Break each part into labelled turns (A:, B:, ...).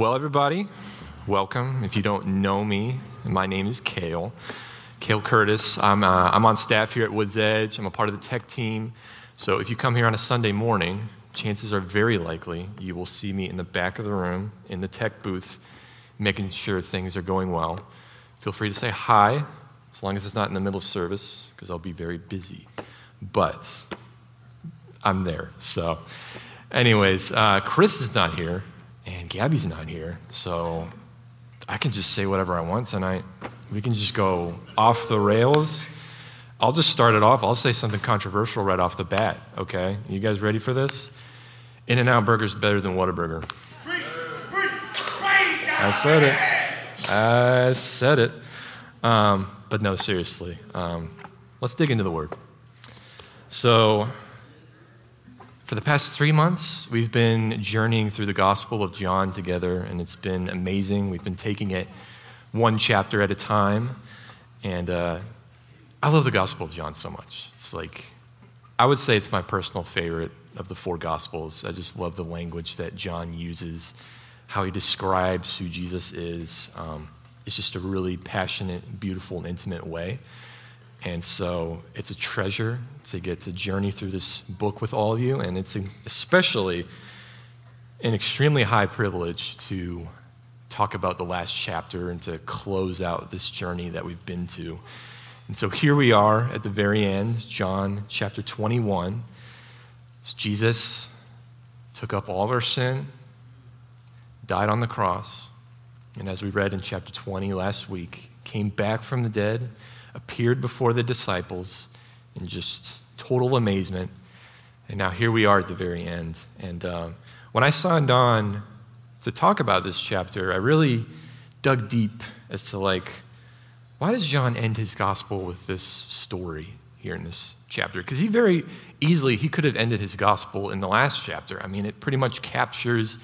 A: Well, everybody, welcome. If you don't know me, my name is Cale. Cale Curtis. I'm, uh, I'm on staff here at Woods Edge. I'm a part of the tech team. So if you come here on a Sunday morning, chances are very likely you will see me in the back of the room in the tech booth, making sure things are going well. Feel free to say hi, as long as it's not in the middle of service, because I'll be very busy. But I'm there. So, anyways, uh, Chris is not here, and Gabby's not here. So I can just say whatever I want tonight. We can just go off the rails. I'll just start it off. I'll say something controversial right off the bat, okay? You guys ready for this? In N Out Burger's better than Whataburger. I said it. I said it. Um, but no, seriously. Um, let's dig into the word. So, for the past three months, we've been journeying through the Gospel of John together, and it's been amazing. We've been taking it one chapter at a time. And uh, I love the Gospel of John so much. It's like, I would say it's my personal favorite of the four Gospels. I just love the language that John uses, how he describes who Jesus is. Um, it's just a really passionate, beautiful, and intimate way. And so it's a treasure to get to journey through this book with all of you. And it's especially an extremely high privilege to talk about the last chapter and to close out this journey that we've been to. And so here we are at the very end, John chapter 21. Jesus took up all of our sin, died on the cross, and as we read in chapter 20 last week, came back from the dead appeared before the disciples in just total amazement. And now here we are at the very end. And uh, when I signed on to talk about this chapter, I really dug deep as to like, why does John end his gospel with this story here in this chapter? Because he very easily he could have ended his gospel in the last chapter. I mean, it pretty much captures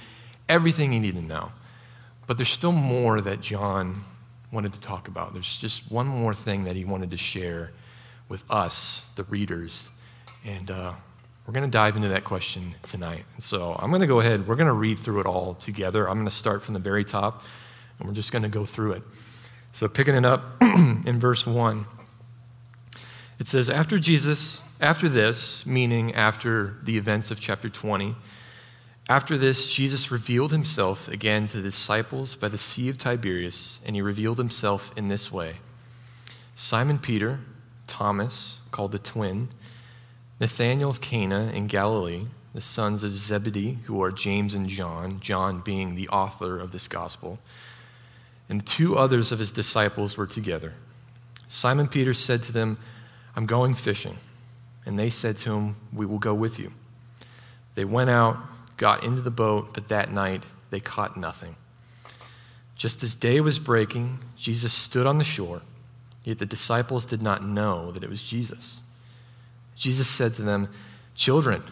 A: everything you need to know. But there's still more that John wanted to talk about. There's just one more thing that he wanted to share with us, the readers. And uh, we're going to dive into that question tonight. So I'm going to go ahead, we're going to read through it all together. I'm going to start from the very top, and we're just going to go through it. So picking it up in verse 1, it says, After Jesus, after this, meaning after the events of chapter 20, after this, Jesus revealed himself again to the disciples by the Sea of Tiberias, and he revealed himself in this way Simon Peter, Thomas, called the twin, Nathanael of Cana in Galilee, the sons of Zebedee, who are James and John, John being the author of this gospel, and two others of his disciples were together. Simon Peter said to them, I'm going fishing. And they said to him, We will go with you. They went out got into the boat, but that night they caught nothing. Just as day was breaking, Jesus stood on the shore, yet the disciples did not know that it was Jesus. Jesus said to them, Children,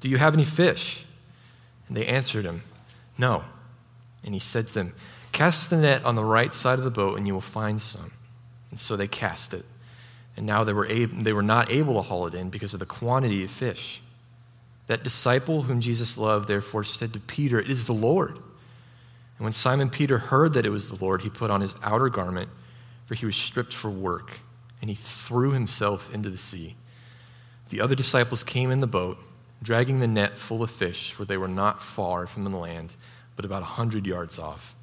A: do you have any fish? And they answered him, No. And he said to them, Cast the net on the right side of the boat, and you will find some. And so they cast it. And now they were, they were not able to haul it in because of the quantity of fish. That disciple whom Jesus loved, therefore, said to Peter, It is the Lord. And when Simon Peter heard that it was the Lord, he put on his outer garment, for he was stripped for work, and he threw himself into the sea. The other disciples came in the boat, dragging the net full of fish, for they were not far from the land, but about a hundred yards off.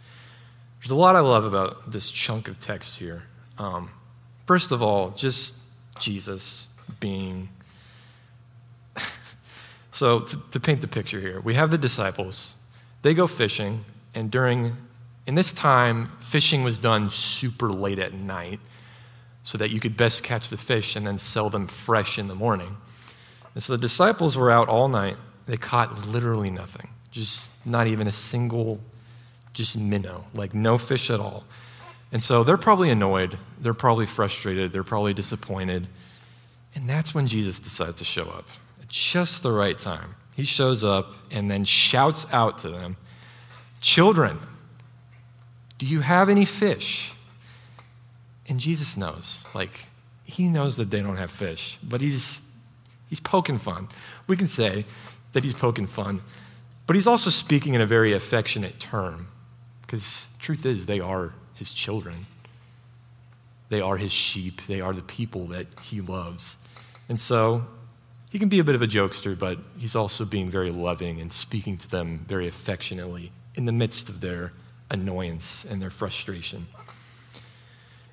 A: There's a lot I love about this chunk of text here. Um, first of all, just Jesus being so, to, to, paint the picture here, we have the disciples. They go fishing, and during, in this time, fishing was done super late at night so that you could best catch the fish and then sell them fresh in the morning. And so the disciples were out all night. They caught literally nothing, just not even a single, just minnow, like no fish at all. And so they're probably annoyed. They're probably frustrated. They're probably disappointed. And that's when Jesus decides to show up just the right time. He shows up and then shouts out to them, Children, do you have any fish? And Jesus knows. Like, he knows that they don't have fish, but he's, he's poking fun. We can say that he's poking fun, but he's also speaking in a very affectionate term. Because truth is, they are his children. They are his sheep. They are the people that he loves. And so he can be a bit of a jokester, but he's also being very loving and speaking to them very affectionately in the midst of their annoyance and their frustration.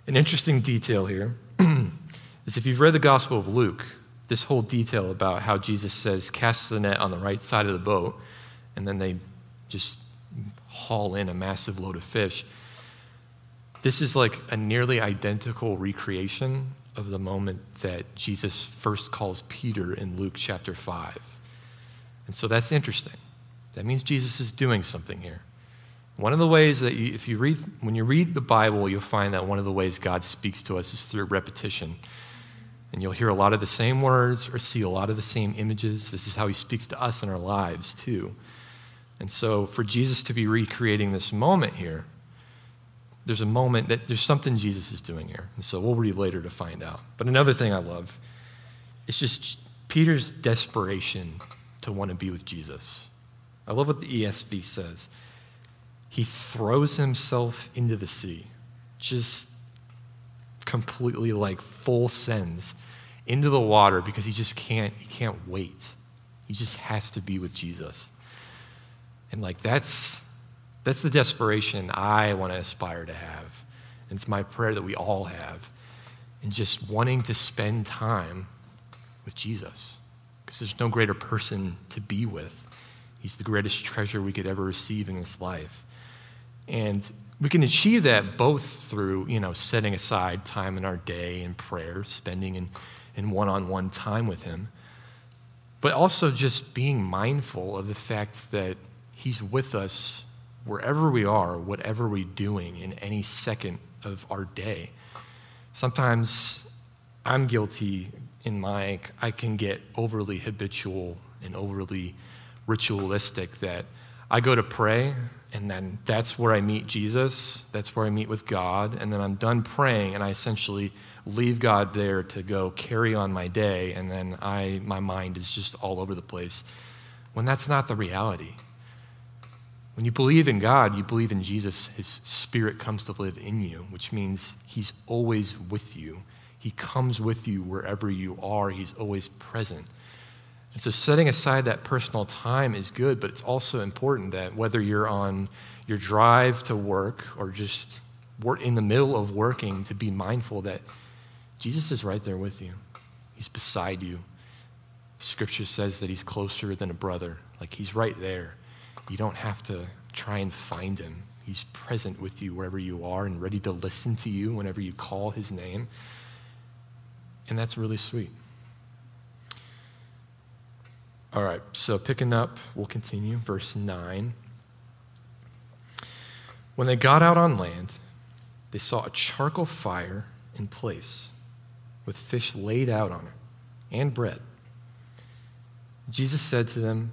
A: An interesting detail here is if you've read the Gospel of Luke, this whole detail about how Jesus says, cast the net on the right side of the boat, and then they just haul in a massive load of fish. This is like a nearly identical recreation of the moment that Jesus first calls Peter in Luke chapter 5. And so that's interesting. That means Jesus is doing something here. One of the ways that you, if you read, when you read the Bible, you'll find that one of the ways God speaks to us is through repetition. And you'll hear a lot of the same words or see a lot of the same images. This is how he speaks to us in our lives, too. And so, for Jesus to be recreating this moment here, there's a moment that there's something Jesus is doing here. And so, we'll read later to find out. But another thing I love is just Peter's desperation to want to be with Jesus. I love what the ESV says he throws himself into the sea, just completely like full sends into the water because he just can't he can't wait. He just has to be with Jesus. And like that's that's the desperation I want to aspire to have. And it's my prayer that we all have. And just wanting to spend time with Jesus. Because there's no greater person to be with. He's the greatest treasure we could ever receive in this life. And we can achieve that both through, you know, setting aside time in our day in prayer, spending in, in one-on-one time with him, but also just being mindful of the fact that he's with us wherever we are, whatever we're doing in any second of our day. Sometimes I'm guilty in my, I can get overly habitual and overly ritualistic that I go to pray and then that's where I meet Jesus. That's where I meet with God. And then I'm done praying, and I essentially leave God there to go carry on my day. And then I, my mind is just all over the place. When that's not the reality. When you believe in God, you believe in Jesus, His Spirit comes to live in you, which means He's always with you. He comes with you wherever you are, He's always present. And so setting aside that personal time is good, but it's also important that whether you're on your drive to work or just in the middle of working, to be mindful that Jesus is right there with you. He's beside you. Scripture says that he's closer than a brother. Like he's right there. You don't have to try and find him. He's present with you wherever you are and ready to listen to you whenever you call his name. And that's really sweet. All right, so picking up, we'll continue. Verse 9. When they got out on land, they saw a charcoal fire in place with fish laid out on it and bread. Jesus said to them,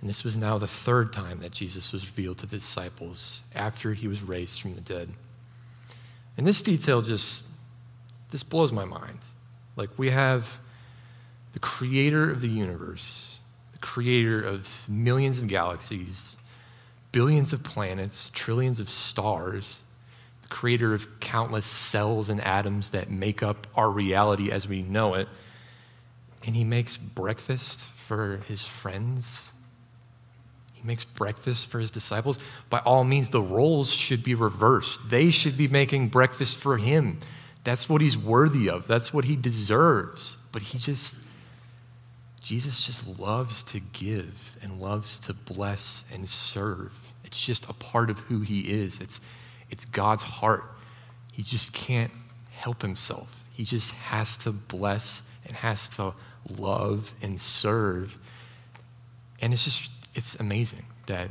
A: And this was now the third time that Jesus was revealed to the disciples after he was raised from the dead. And this detail just, this blows my mind. Like, we have the creator of the universe, the creator of millions of galaxies, billions of planets, trillions of stars, the creator of countless cells and atoms that make up our reality as we know it. And he makes breakfast for his friends. Makes breakfast for his disciples. By all means, the roles should be reversed. They should be making breakfast for him. That's what he's worthy of, that's what he deserves. But he just Jesus just loves to give and loves to bless and serve. It's just a part of who he is. It's, it's God's heart. He just can't help himself. He just has to bless and has to love and serve. And it's just, it's amazing that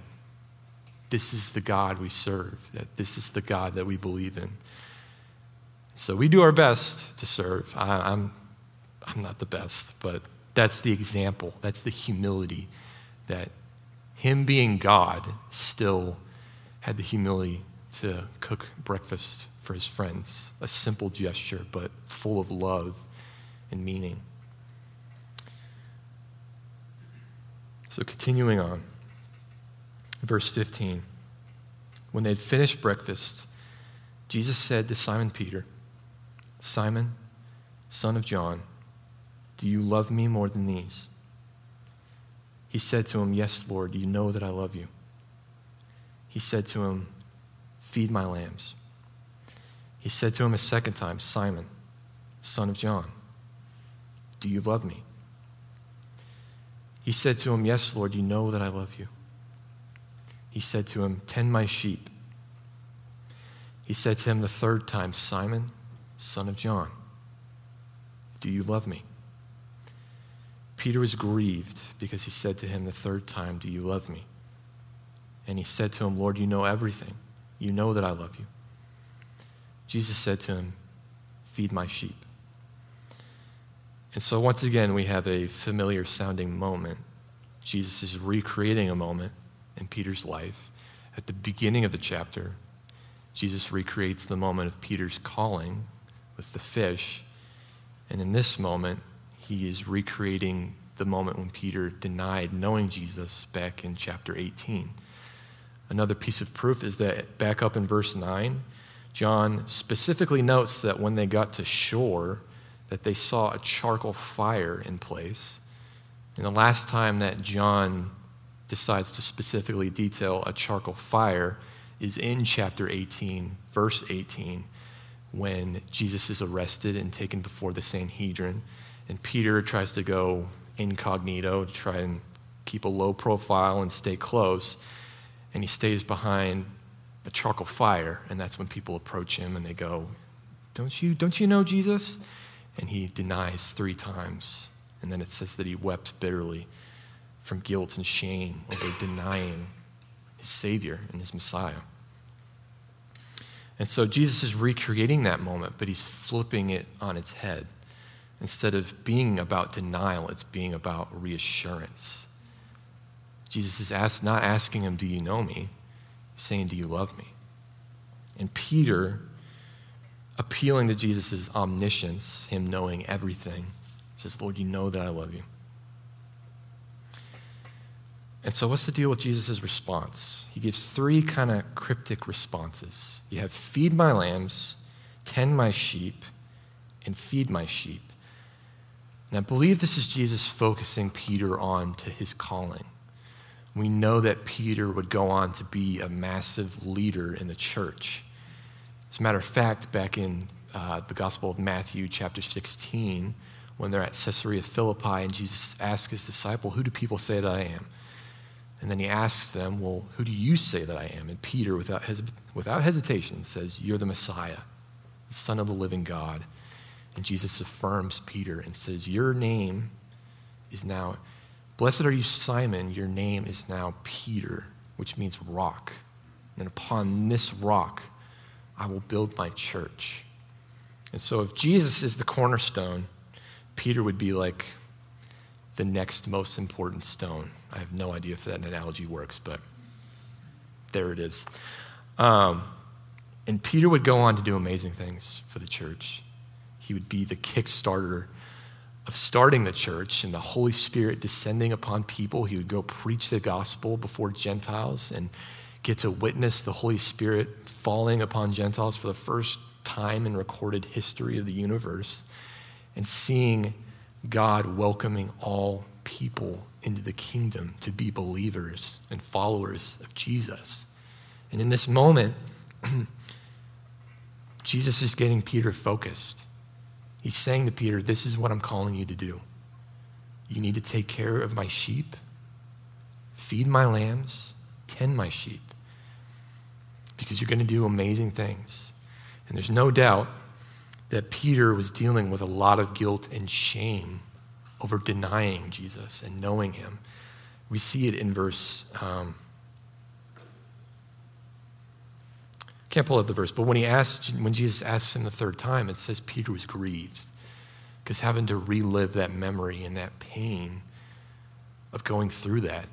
A: this is the God we serve, that this is the God that we believe in. So we do our best to serve. I, I'm, I'm not the best, but that's the example. That's the humility that Him being God still had the humility to cook breakfast for His friends. A simple gesture, but full of love and meaning. So, continuing on, verse 15. When they had finished breakfast, Jesus said to Simon Peter, Simon, son of John, do you love me more than these? He said to him, Yes, Lord, you know that I love you. He said to him, Feed my lambs. He said to him a second time, Simon, son of John, do you love me? He said to him, Yes, Lord, you know that I love you. He said to him, Tend my sheep. He said to him the third time, Simon, son of John, do you love me? Peter was grieved because he said to him the third time, Do you love me? And he said to him, Lord, you know everything. You know that I love you. Jesus said to him, Feed my sheep. And so, once again, we have a familiar sounding moment. Jesus is recreating a moment in Peter's life. At the beginning of the chapter, Jesus recreates the moment of Peter's calling with the fish. And in this moment, he is recreating the moment when Peter denied knowing Jesus back in chapter 18. Another piece of proof is that back up in verse 9, John specifically notes that when they got to shore, that they saw a charcoal fire in place. And the last time that John decides to specifically detail a charcoal fire is in chapter 18, verse 18, when Jesus is arrested and taken before the Sanhedrin. And Peter tries to go incognito to try and keep a low profile and stay close. And he stays behind a charcoal fire. And that's when people approach him and they go, Don't you, don't you know Jesus? And he denies three times. And then it says that he wept bitterly from guilt and shame over denying his Savior and his Messiah. And so Jesus is recreating that moment, but he's flipping it on its head. Instead of being about denial, it's being about reassurance. Jesus is not asking him, Do you know me? He's saying, Do you love me? And Peter appealing to Jesus' omniscience, him knowing everything, says, Lord, you know that I love you. And so, what's the deal with Jesus' response? He gives three kind of cryptic responses. You have feed my lambs, tend my sheep, and feed my sheep. And I believe this is Jesus focusing Peter on to his calling. We know that Peter would go on to be a massive leader in the church. As a matter of fact, back in uh, the Gospel of Matthew, chapter 16, when they're at Caesarea Philippi and Jesus asks his disciple, Who do people say that I am? And then he asks them, Well, who do you say that I am? And Peter, without, hes- without hesitation, says, You're the Messiah, the Son of the living God. And Jesus affirms Peter and says, Your name is now, blessed are you, Simon, your name is now Peter, which means rock. And upon this rock, I will build my church. And so, if Jesus is the cornerstone, Peter would be like the next most important stone. I have no idea if that analogy works, but there it is. Um, and Peter would go on to do amazing things for the church. He would be the kickstarter of starting the church and the Holy Spirit descending upon people. He would go preach the gospel before Gentiles and get to witness the Holy Spirit falling upon Gentiles for the first time in recorded history of the universe and seeing God welcoming all people into the kingdom to be believers and followers of Jesus. And in this moment, Jesus is getting Peter focused. He's saying to Peter, This is what I'm calling you to do. You need to take care of my sheep, feed my lambs, tend my sheep because you're going to do amazing things. And there's no doubt that Peter was dealing with a lot of guilt and shame over denying Jesus and knowing him. We see it in verse. Um, Can't pull up the verse, but when he asked, when Jesus asked him the third time, it says Peter was grieved because having to relive that memory and that pain of going through that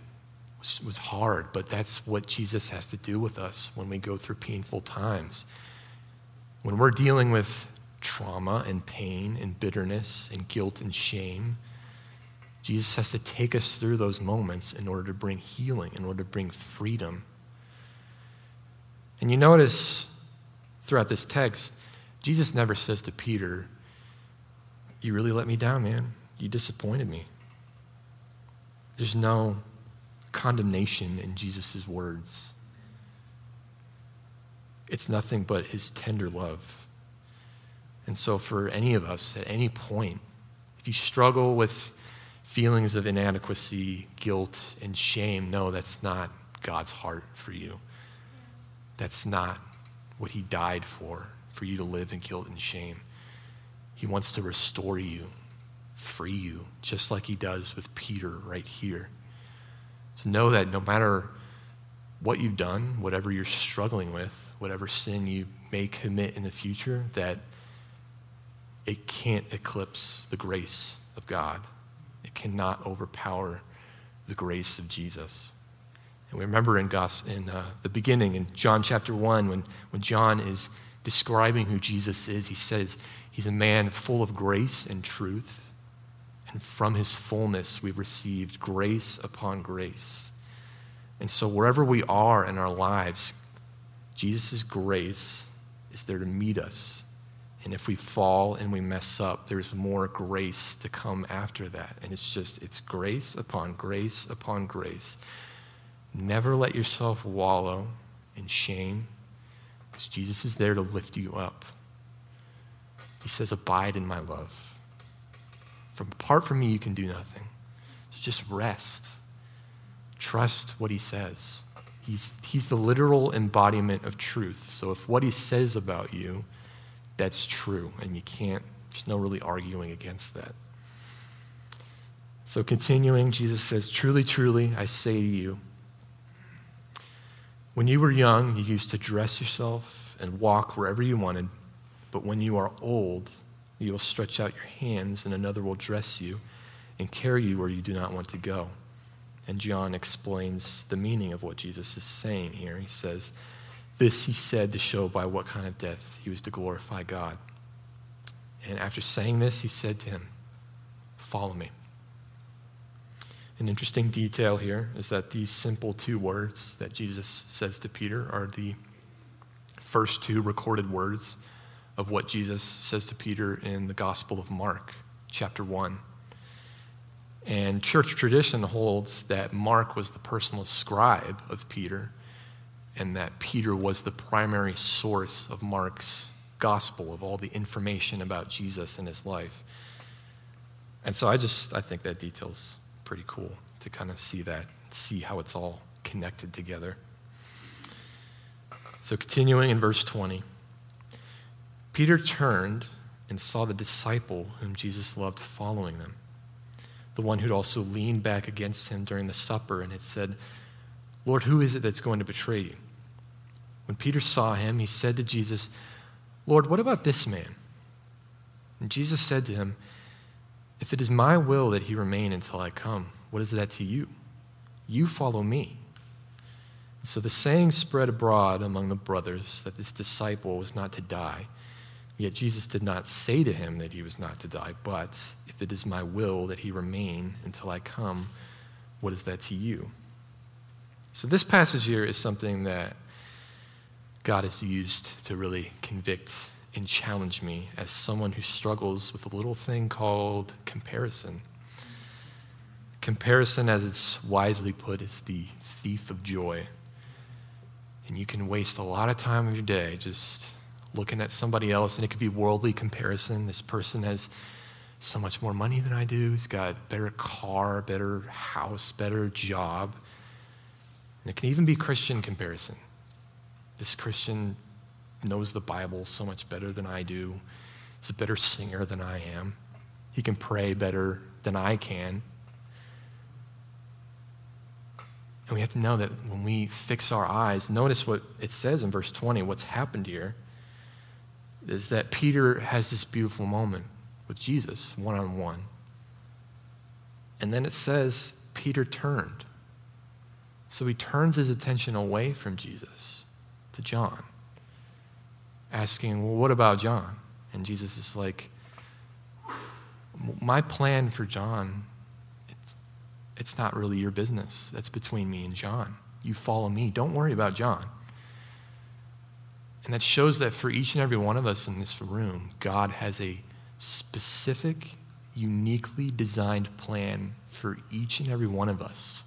A: was, was hard. But that's what Jesus has to do with us when we go through painful times. When we're dealing with trauma and pain and bitterness and guilt and shame, Jesus has to take us through those moments in order to bring healing, in order to bring freedom. And you notice throughout this text, Jesus never says to Peter, You really let me down, man. You disappointed me. There's no condemnation in Jesus' words. It's nothing but his tender love. And so, for any of us at any point, if you struggle with feelings of inadequacy, guilt, and shame, no, that's not God's heart for you. That's not what He died for, for you to live in guilt and shame. He wants to restore you, free you, just like He does with Peter right here. Know that no matter what you've done, whatever you're struggling with, whatever sin you may commit in the future, that it can't eclipse the grace of God. It cannot overpower the grace of Jesus. And we remember in, in uh, the beginning, in John chapter 1, when, when John is describing who Jesus is, he says he's a man full of grace and truth. And from his fullness, we've received grace upon grace. And so, wherever we are in our lives, Jesus' grace is there to meet us and if we fall and we mess up, there's more grace to come after that. And it's just, it's grace upon grace upon grace. Never let yourself wallow in shame because Jesus is there to lift you up. He says, Abide in my love. From apart from me, you can do nothing. So just rest. Trust what he says. He's, he's the literal embodiment of truth. So if what he says about you that's true, and you can't, there's no really arguing against that. So, continuing, Jesus says, Truly, truly, I say to you, when you were young, you used to dress yourself and walk wherever you wanted, but when you are old, you will stretch out your hands, and another will dress you and carry you where you do not want to go. And John explains the meaning of what Jesus is saying here. He says, this he said to show by what kind of death he was to glorify God. And after saying this, he said to him, Follow me. An interesting detail here is that these simple two words that Jesus says to Peter are the first two recorded words of what Jesus says to Peter in the Gospel of Mark, chapter 1. And church tradition holds that Mark was the personal scribe of Peter and that Peter was the primary source of Mark's gospel, of all the information about Jesus and his life. And so I just, I think that detail's pretty cool to kind of see that, see how it's all connected together. So continuing in verse 20, Peter turned and saw the disciple whom Jesus loved following them, the one who'd also leaned back against him during the supper and had said, Lord, who is it that's going to betray you? When Peter saw him, he said to Jesus, Lord, what about this man? And Jesus said to him, If it is my will that he remain until I come, what is that to you? You follow me. And so the saying spread abroad among the brothers that this disciple was not to die. Yet Jesus did not say to him that he was not to die, but if it is my will that he remain until I come, what is that to you? So, this passage here is something that God has used to really convict and challenge me as someone who struggles with a little thing called comparison. Comparison, as it's wisely put, is the thief of joy. And you can waste a lot of time of your day just looking at somebody else, and it could be worldly comparison. This person has so much more money than I do. He's got a better car, better house, better job. And it can even be Christian comparison. This Christian knows the Bible so much better than I do. He's a better singer than I am. He can pray better than I can. And we have to know that when we fix our eyes, notice what it says in verse 20, what's happened here is that Peter has this beautiful moment with Jesus, one on one. And then it says, Peter turned. So he turns his attention away from Jesus to John, asking, Well, what about John? And Jesus is like, My plan for John, it's, it's not really your business. That's between me and John. You follow me. Don't worry about John. And that shows that for each and every one of us in this room, God has a specific, uniquely designed plan for each and every one of us.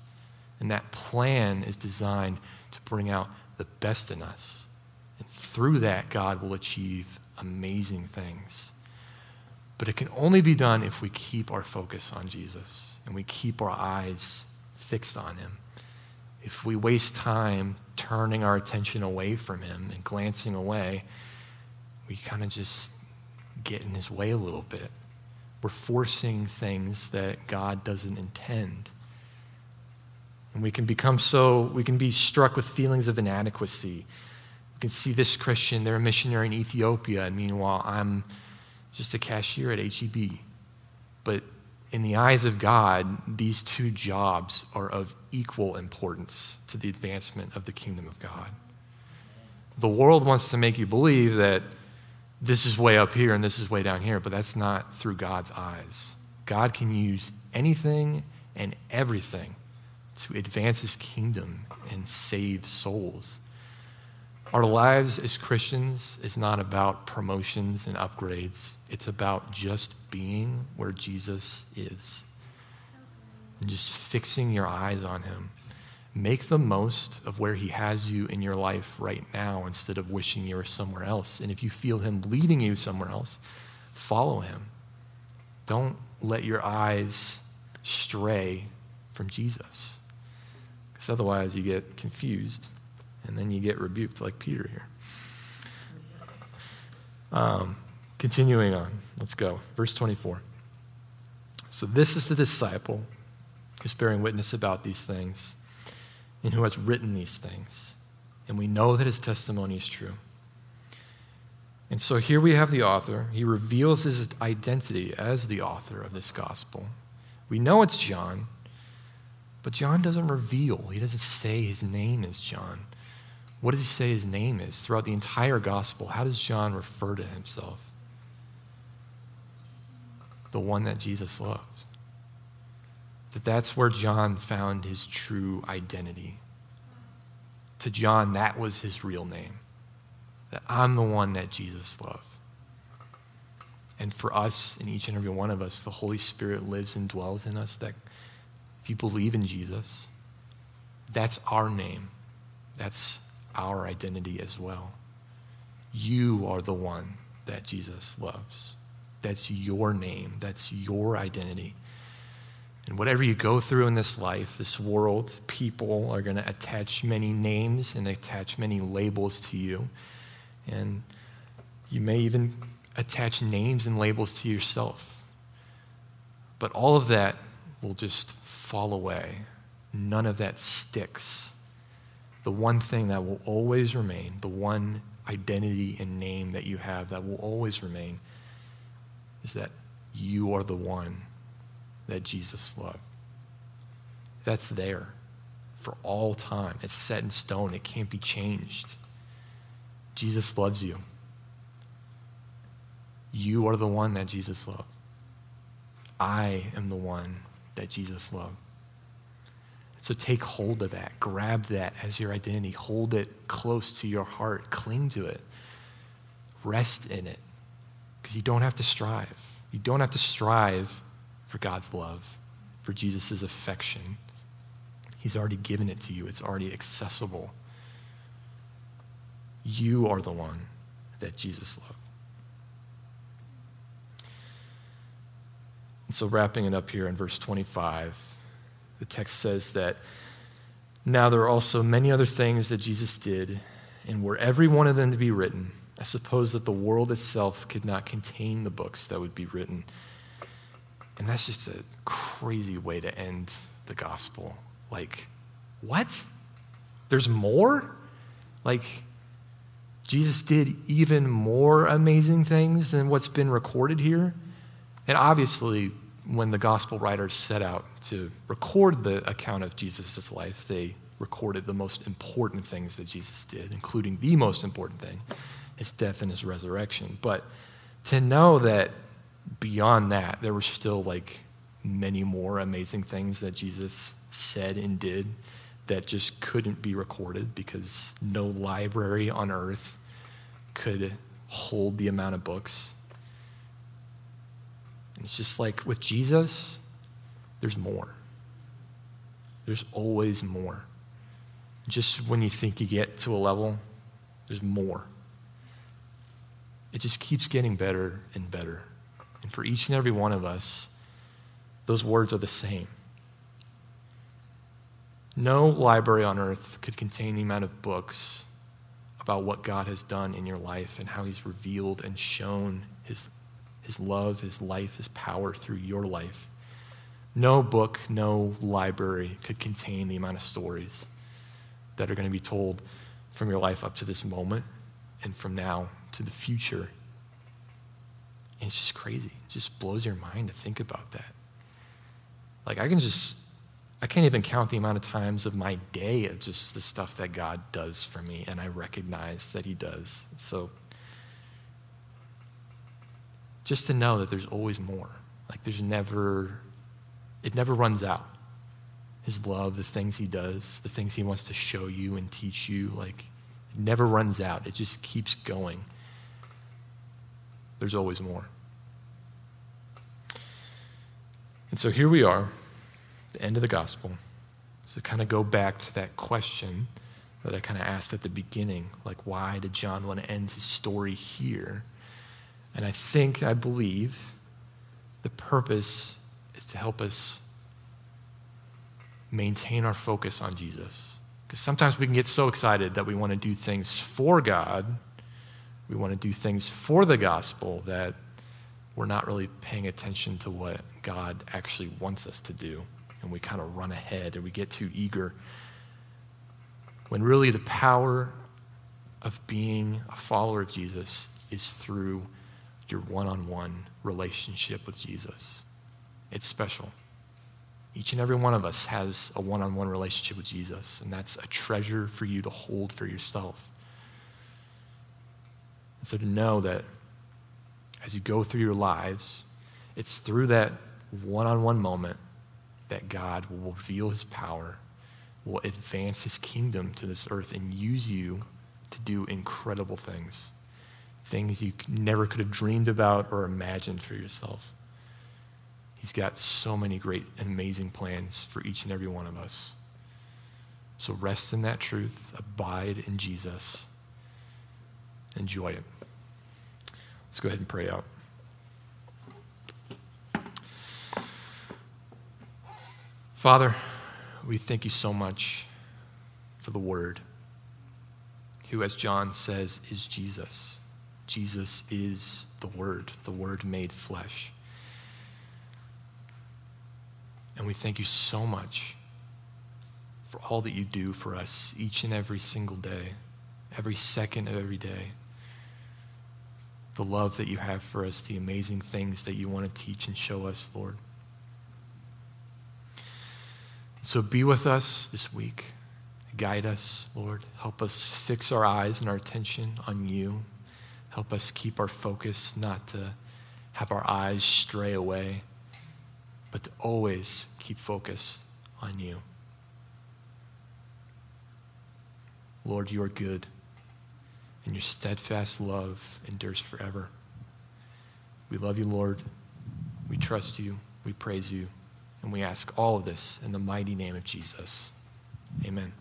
A: And that plan is designed to bring out the best in us. And through that, God will achieve amazing things. But it can only be done if we keep our focus on Jesus and we keep our eyes fixed on Him. If we waste time turning our attention away from Him and glancing away, we kind of just get in His way a little bit. We're forcing things that God doesn't intend. And we can become so, we can be struck with feelings of inadequacy. We can see this Christian, they're a missionary in Ethiopia, and meanwhile, I'm just a cashier at HEB. But in the eyes of God, these two jobs are of equal importance to the advancement of the kingdom of God. The world wants to make you believe that this is way up here and this is way down here, but that's not through God's eyes. God can use anything and everything to advance his kingdom and save souls. Our lives as Christians is not about promotions and upgrades. It's about just being where Jesus is and just fixing your eyes on him. Make the most of where he has you in your life right now instead of wishing you were somewhere else. And if you feel him leading you somewhere else, follow him. Don't let your eyes stray from Jesus. Because otherwise you get confused and then you get rebuked like Peter here. Um, continuing on, let's go. Verse 24. So this is the disciple who's bearing witness about these things and who has written these things. And we know that his testimony is true. And so here we have the author. He reveals his identity as the author of this gospel. We know it's John, but John doesn't reveal, he doesn't say his name is John. What does he say his name is throughout the entire gospel? How does John refer to himself? The one that Jesus loves that that's where John found his true identity. To John, that was his real name. That I'm the one that Jesus loved. And for us, and each and every one of us, the Holy Spirit lives and dwells in us. That if you believe in Jesus, that's our name. That's our identity as well. You are the one that Jesus loves. That's your name. That's your identity. And whatever you go through in this life, this world, people are going to attach many names and attach many labels to you. And you may even attach names and labels to yourself. But all of that will just fall away. None of that sticks. The one thing that will always remain, the one identity and name that you have that will always remain, is that you are the one that Jesus loved. That's there for all time. It's set in stone, it can't be changed. Jesus loves you. You are the one that Jesus loved. I am the one that Jesus loved. So take hold of that. Grab that as your identity. Hold it close to your heart. Cling to it. Rest in it. Because you don't have to strive. You don't have to strive for God's love, for Jesus' affection. He's already given it to you, it's already accessible. You are the one that Jesus loved. And so, wrapping it up here in verse 25, the text says that now there are also many other things that Jesus did, and were every one of them to be written, I suppose that the world itself could not contain the books that would be written. And that's just a crazy way to end the gospel. Like, what? There's more? Like, Jesus did even more amazing things than what's been recorded here? And obviously, when the gospel writers set out to record the account of Jesus' life, they recorded the most important things that Jesus did, including the most important thing, his death and his resurrection. But to know that beyond that, there were still like many more amazing things that Jesus said and did that just couldn't be recorded because no library on earth could hold the amount of books. It's just like with Jesus, there's more. There's always more. Just when you think you get to a level, there's more. It just keeps getting better and better. And for each and every one of us, those words are the same. No library on earth could contain the amount of books about what God has done in your life and how He's revealed and shown His, his love, His life, His power through your life. No book, no library could contain the amount of stories that are going to be told from your life up to this moment and from now to the future. And it's just crazy. It just blows your mind to think about that. Like, I can just, I can't even count the amount of times of my day of just the stuff that God does for me, and I recognize that He does. So, just to know that there's always more. Like, there's never, it never runs out. His love, the things He does, the things He wants to show you and teach you, like, it never runs out. It just keeps going. There's always more. And so here we are, the end of the gospel. So kind of go back to that question that I kind of asked at the beginning, like why did John want to end his story here? And I think, I believe, the purpose is to help us maintain our focus on Jesus. Because sometimes we can get so excited that we want to do things for God, we want to do things for the gospel that we're not really paying attention to what God actually wants us to do. And we kind of run ahead and we get too eager. When really the power of being a follower of Jesus is through your one on one relationship with Jesus. It's special. Each and every one of us has a one on one relationship with Jesus, and that's a treasure for you to hold for yourself. And so to know that as you go through your lives, it's through that one on one moment that God will reveal his power, will advance his kingdom to this earth, and use you to do incredible things. Things you never could have dreamed about or imagined for yourself. He's got so many great and amazing plans for each and every one of us. So rest in that truth, abide in Jesus, enjoy it. Let's go ahead and pray out. Father, we thank you so much for the Word, who, as John says, is Jesus. Jesus is the Word, the Word made flesh. And we thank you so much for all that you do for us each and every single day, every second of every day the love that you have for us, the amazing things that you want to teach and show us, Lord. So be with us this week. Guide us, Lord. Help us fix our eyes and our attention on you. Help us keep our focus, not to have our eyes stray away, but to always keep focused on you. Lord, you are good and your steadfast love endures forever. We love you, Lord. We trust you. We praise you. And we ask all of this in the mighty name of Jesus. Amen.